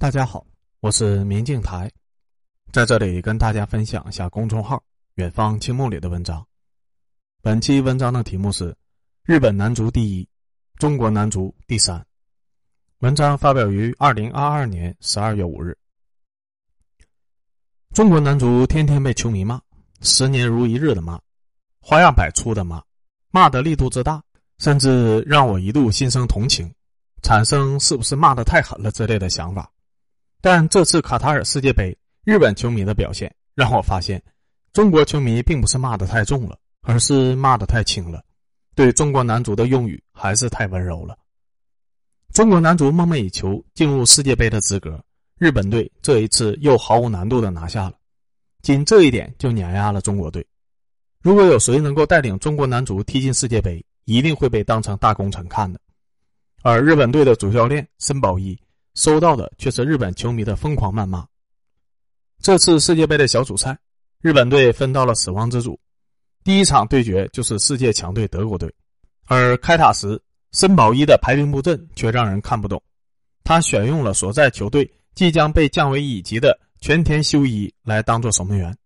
大家好，我是明镜台，在这里跟大家分享一下公众号“远方青梦”里的文章。本期文章的题目是“日本男足第一，中国男足第三”。文章发表于二零二二年十二月五日。中国男足天天被球迷骂，十年如一日的骂，花样百出的骂，骂的力度之大，甚至让我一度心生同情，产生是不是骂的太狠了之类的想法。但这次卡塔尔世界杯，日本球迷的表现让我发现，中国球迷并不是骂的太重了，而是骂的太轻了。对中国男足的用语还是太温柔了。中国男足梦寐以求进入世界杯的资格，日本队这一次又毫无难度的拿下了，仅这一点就碾压了中国队。如果有谁能够带领中国男足踢进世界杯，一定会被当成大功臣看的。而日本队的主教练森保一。收到的却是日本球迷的疯狂谩骂。这次世界杯的小组赛，日本队分到了死亡之组，第一场对决就是世界强队德国队。而开塔时，森保一的排兵布阵却让人看不懂。他选用了所在球队即将被降为乙级的全田修一来当做守门员，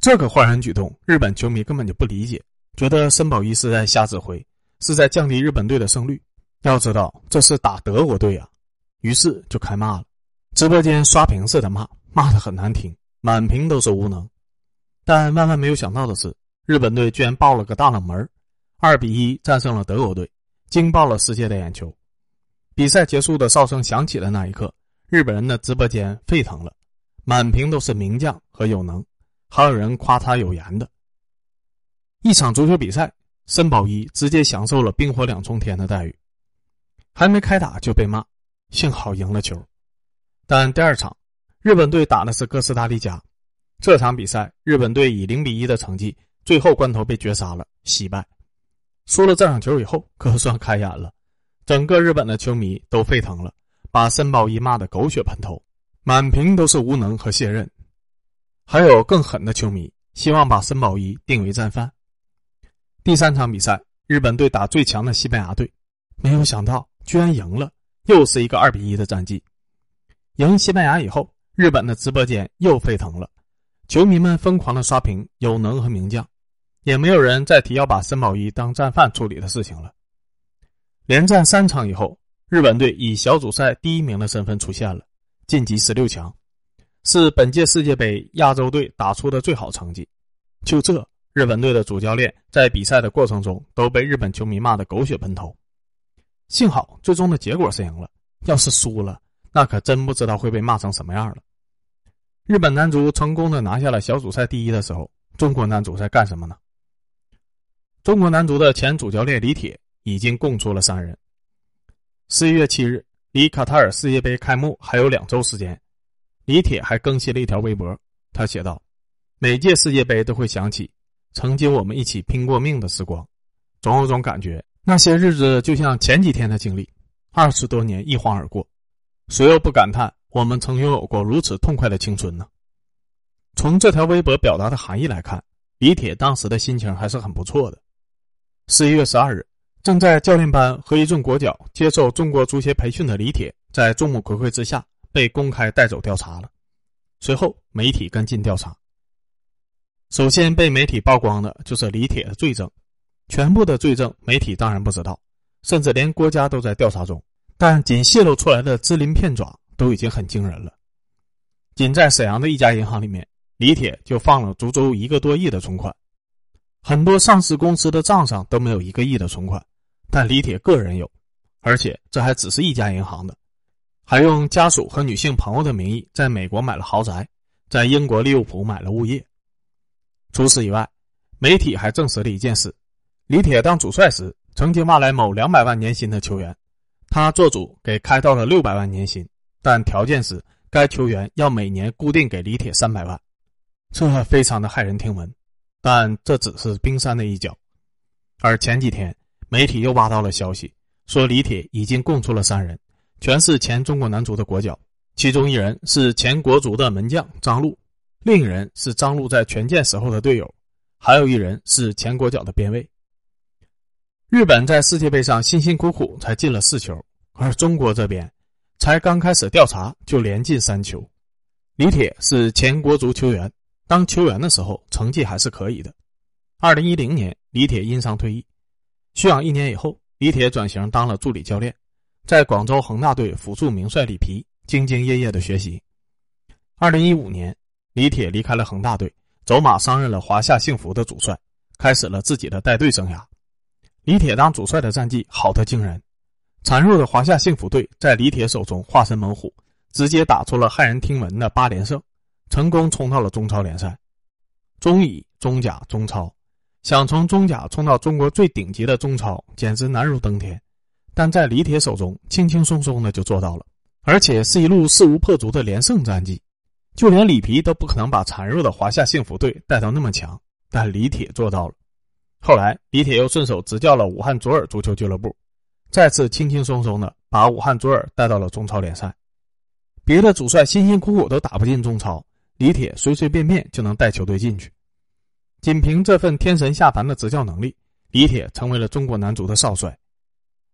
这个换人举动，日本球迷根本就不理解，觉得森保一是在瞎指挥，是在降低日本队的胜率。要知道，这是打德国队啊！于是就开骂了，直播间刷屏似的骂，骂的很难听，满屏都是无能。但万万没有想到的是，日本队居然爆了个大冷门，二比一战胜了德国队，惊爆了世界的眼球。比赛结束的哨声响起的那一刻，日本人的直播间沸腾了，满屏都是名将和有能，还有人夸他有颜的。一场足球比赛，森保一直接享受了冰火两重天的待遇，还没开打就被骂。幸好赢了球，但第二场，日本队打的是哥斯达黎加。这场比赛，日本队以零比一的成绩，最后关头被绝杀了，惜败。输了这场球以后，可算开眼了，整个日本的球迷都沸腾了，把森保一骂得狗血喷头，满屏都是无能和卸任。还有更狠的球迷，希望把森保一定为战犯。第三场比赛，日本队打最强的西班牙队，没有想到居然赢了。又是一个二比一的战绩，赢西班牙以后，日本的直播间又沸腾了，球迷们疯狂的刷屏有能和名将，也没有人再提要把森保一当战犯处理的事情了。连战三场以后，日本队以小组赛第一名的身份出现了，晋级十六强，是本届世界杯亚洲队打出的最好成绩。就这，日本队的主教练在比赛的过程中都被日本球迷骂得狗血喷头。幸好最终的结果是赢了，要是输了，那可真不知道会被骂成什么样了。日本男足成功的拿下了小组赛第一的时候，中国男足在干什么呢？中国男足的前主教练李铁已经供出了三人。十一月七日，离卡塔尔世界杯开幕还有两周时间，李铁还更新了一条微博，他写道：“每届世界杯都会想起曾经我们一起拼过命的时光，总有种感觉。”那些日子就像前几天的经历，二十多年一晃而过，谁又不感叹我们曾拥有过如此痛快的青春呢？从这条微博表达的含义来看，李铁当时的心情还是很不错的。十一月十二日，正在教练班和一众国脚接受中国足协培训的李铁，在众目睽睽之下被公开带走调查了。随后，媒体跟进调查。首先被媒体曝光的就是李铁的罪证。全部的罪证，媒体当然不知道，甚至连国家都在调查中。但仅泄露出来的支鳞片爪都已经很惊人了。仅在沈阳的一家银行里面，李铁就放了足足一个多亿的存款，很多上市公司的账上都没有一个亿的存款，但李铁个人有，而且这还只是一家银行的，还用家属和女性朋友的名义在美国买了豪宅，在英国利物浦买了物业。除此以外，媒体还证实了一件事。李铁当主帅时，曾经挖来某两百万年薪的球员，他做主给开到了六百万年薪，但条件是该球员要每年固定给李铁三百万，这非常的骇人听闻。但这只是冰山的一角。而前几天，媒体又挖到了消息，说李铁已经供出了三人，全是前中国男足的国脚，其中一人是前国足的门将张路，另一人是张璐在权健时候的队友，还有一人是前国脚的边卫。日本在世界杯上辛辛苦苦才进了四球，而中国这边才刚开始调查就连进三球。李铁是前国足球员，当球员的时候成绩还是可以的。二零一零年，李铁因伤退役，休养一年以后，李铁转型当了助理教练，在广州恒大队辅助名帅里皮，兢兢业业的学习。二零一五年，李铁离开了恒大队，走马上任了华夏幸福的主帅，开始了自己的带队生涯。李铁当主帅的战绩好得惊人，孱弱的华夏幸福队在李铁手中化身猛虎，直接打出了骇人听闻的八连胜，成功冲到了中超联赛。中乙、中甲、中超，想从中甲冲到中国最顶级的中超，简直难如登天。但在李铁手中，轻轻松松的就做到了，而且是一路势如破竹的连胜战绩。就连里皮都不可能把孱弱的华夏幸福队带到那么强，但李铁做到了。后来，李铁又顺手执教了武汉卓尔足球俱乐部，再次轻轻松松的把武汉卓尔带到了中超联赛。别的主帅辛辛苦苦都打不进中超，李铁随随便便就能带球队进去。仅凭这份天神下凡的执教能力，李铁成为了中国男足的少帅。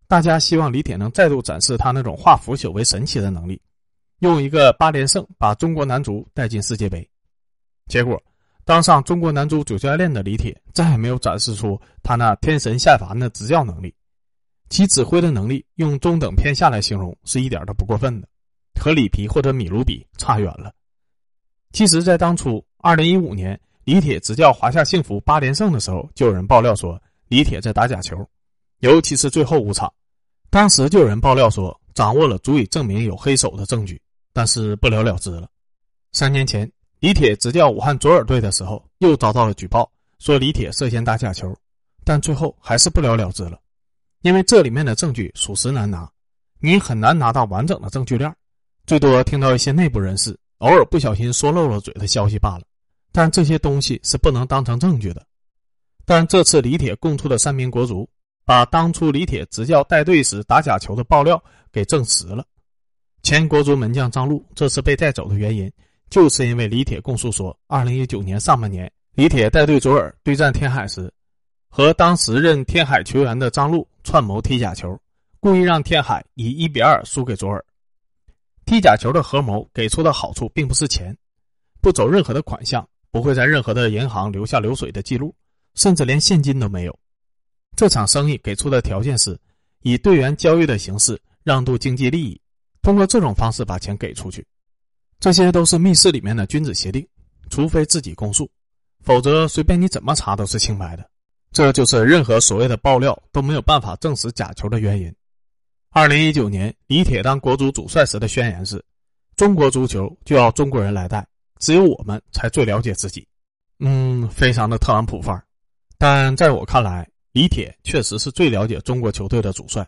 大家希望李铁能再度展示他那种化腐朽为神奇的能力，用一个八连胜把中国男足带进世界杯。结果。当上中国男足主教练的李铁，再也没有展示出他那天神下凡的执教能力。其指挥的能力，用中等偏下来形容是一点都不过分的，和里皮或者米卢比差远了。其实，在当初2015年李铁执教华夏幸福八连胜的时候，就有人爆料说李铁在打假球，尤其是最后五场，当时就有人爆料说掌握了足以证明有黑手的证据，但是不了了之了。三年前。李铁执教武汉卓尔队的时候，又遭到了举报，说李铁涉嫌打假球，但最后还是不了了之了，因为这里面的证据属实难拿，你很难拿到完整的证据链，最多听到一些内部人士偶尔不小心说漏了嘴的消息罢了，但这些东西是不能当成证据的。但这次李铁供出的三名国足，把当初李铁执教带队时打假球的爆料给证实了。前国足门将张路这次被带走的原因。就是因为李铁供述说，二零一九年上半年，李铁带队卓尔对战天海时，和当时任天海球员的张路串谋踢假球，故意让天海以一比二输给卓尔。踢假球的合谋给出的好处并不是钱，不走任何的款项，不会在任何的银行留下流水的记录，甚至连现金都没有。这场生意给出的条件是，以队员交易的形式让渡经济利益，通过这种方式把钱给出去。这些都是密室里面的君子协定，除非自己供述，否则随便你怎么查都是清白的。这就是任何所谓的爆料都没有办法证实假球的原因。二零一九年，李铁当国足主帅时的宣言是：“中国足球就要中国人来带，只有我们才最了解自己。”嗯，非常的特朗普范儿。但在我看来，李铁确实是最了解中国球队的主帅，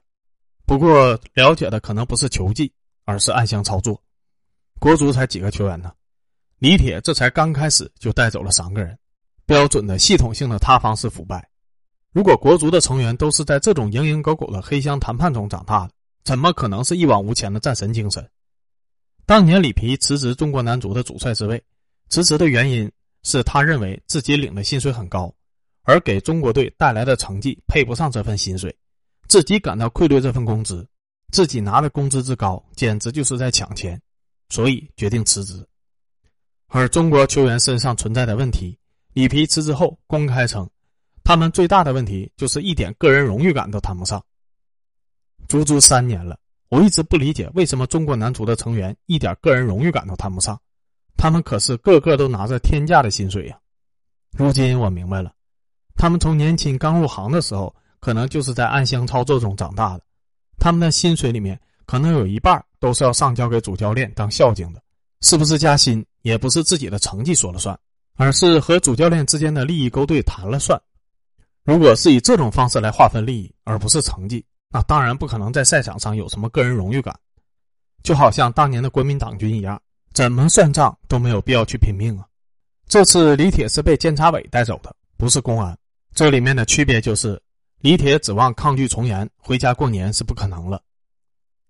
不过了解的可能不是球技，而是暗箱操作。国足才几个球员呢？李铁这才刚开始就带走了三个人，标准的系统性的塌方式腐败。如果国足的成员都是在这种蝇营狗苟的黑箱谈判中长大的，怎么可能是一往无前的战神精神？当年里皮辞职中国男足的主帅之位，辞职的原因是他认为自己领的薪水很高，而给中国队带来的成绩配不上这份薪水，自己感到愧对这份工资，自己拿的工资之高，简直就是在抢钱。所以决定辞职，而中国球员身上存在的问题，里皮辞职后公开称，他们最大的问题就是一点个人荣誉感都谈不上。足足三年了，我一直不理解为什么中国男足的成员一点个人荣誉感都谈不上，他们可是个个都拿着天价的薪水呀。如今我明白了，他们从年轻刚入行的时候，可能就是在暗箱操作中长大的，他们的薪水里面。可能有一半都是要上交给主教练当孝敬的，是不是加薪也不是自己的成绩说了算，而是和主教练之间的利益勾兑谈了算。如果是以这种方式来划分利益，而不是成绩，那当然不可能在赛场上有什么个人荣誉感。就好像当年的国民党军一样，怎么算账都没有必要去拼命啊。这次李铁是被监察委带走的，不是公安。这里面的区别就是，李铁指望抗拒从严回家过年是不可能了。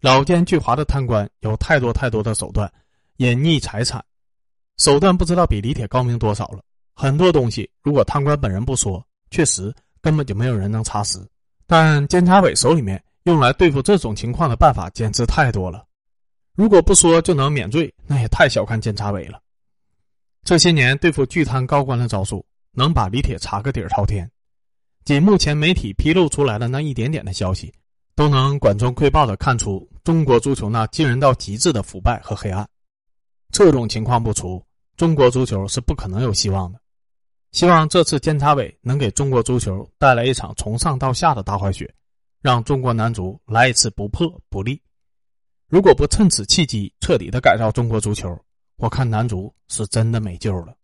老奸巨猾的贪官有太多太多的手段，隐匿财产，手段不知道比李铁高明多少了。很多东西如果贪官本人不说，确实根本就没有人能查实。但监察委手里面用来对付这种情况的办法简直太多了。如果不说就能免罪，那也太小看监察委了。这些年对付巨贪高官的招数，能把李铁查个底儿朝天。仅目前媒体披露出来的那一点点的消息，都能管中窥豹的看出中国足球那惊人到极致的腐败和黑暗。这种情况不除，中国足球是不可能有希望的。希望这次监察委能给中国足球带来一场从上到下的大坏血，让中国男足来一次不破不立。如果不趁此契机彻底的改造中国足球，我看男足是真的没救了。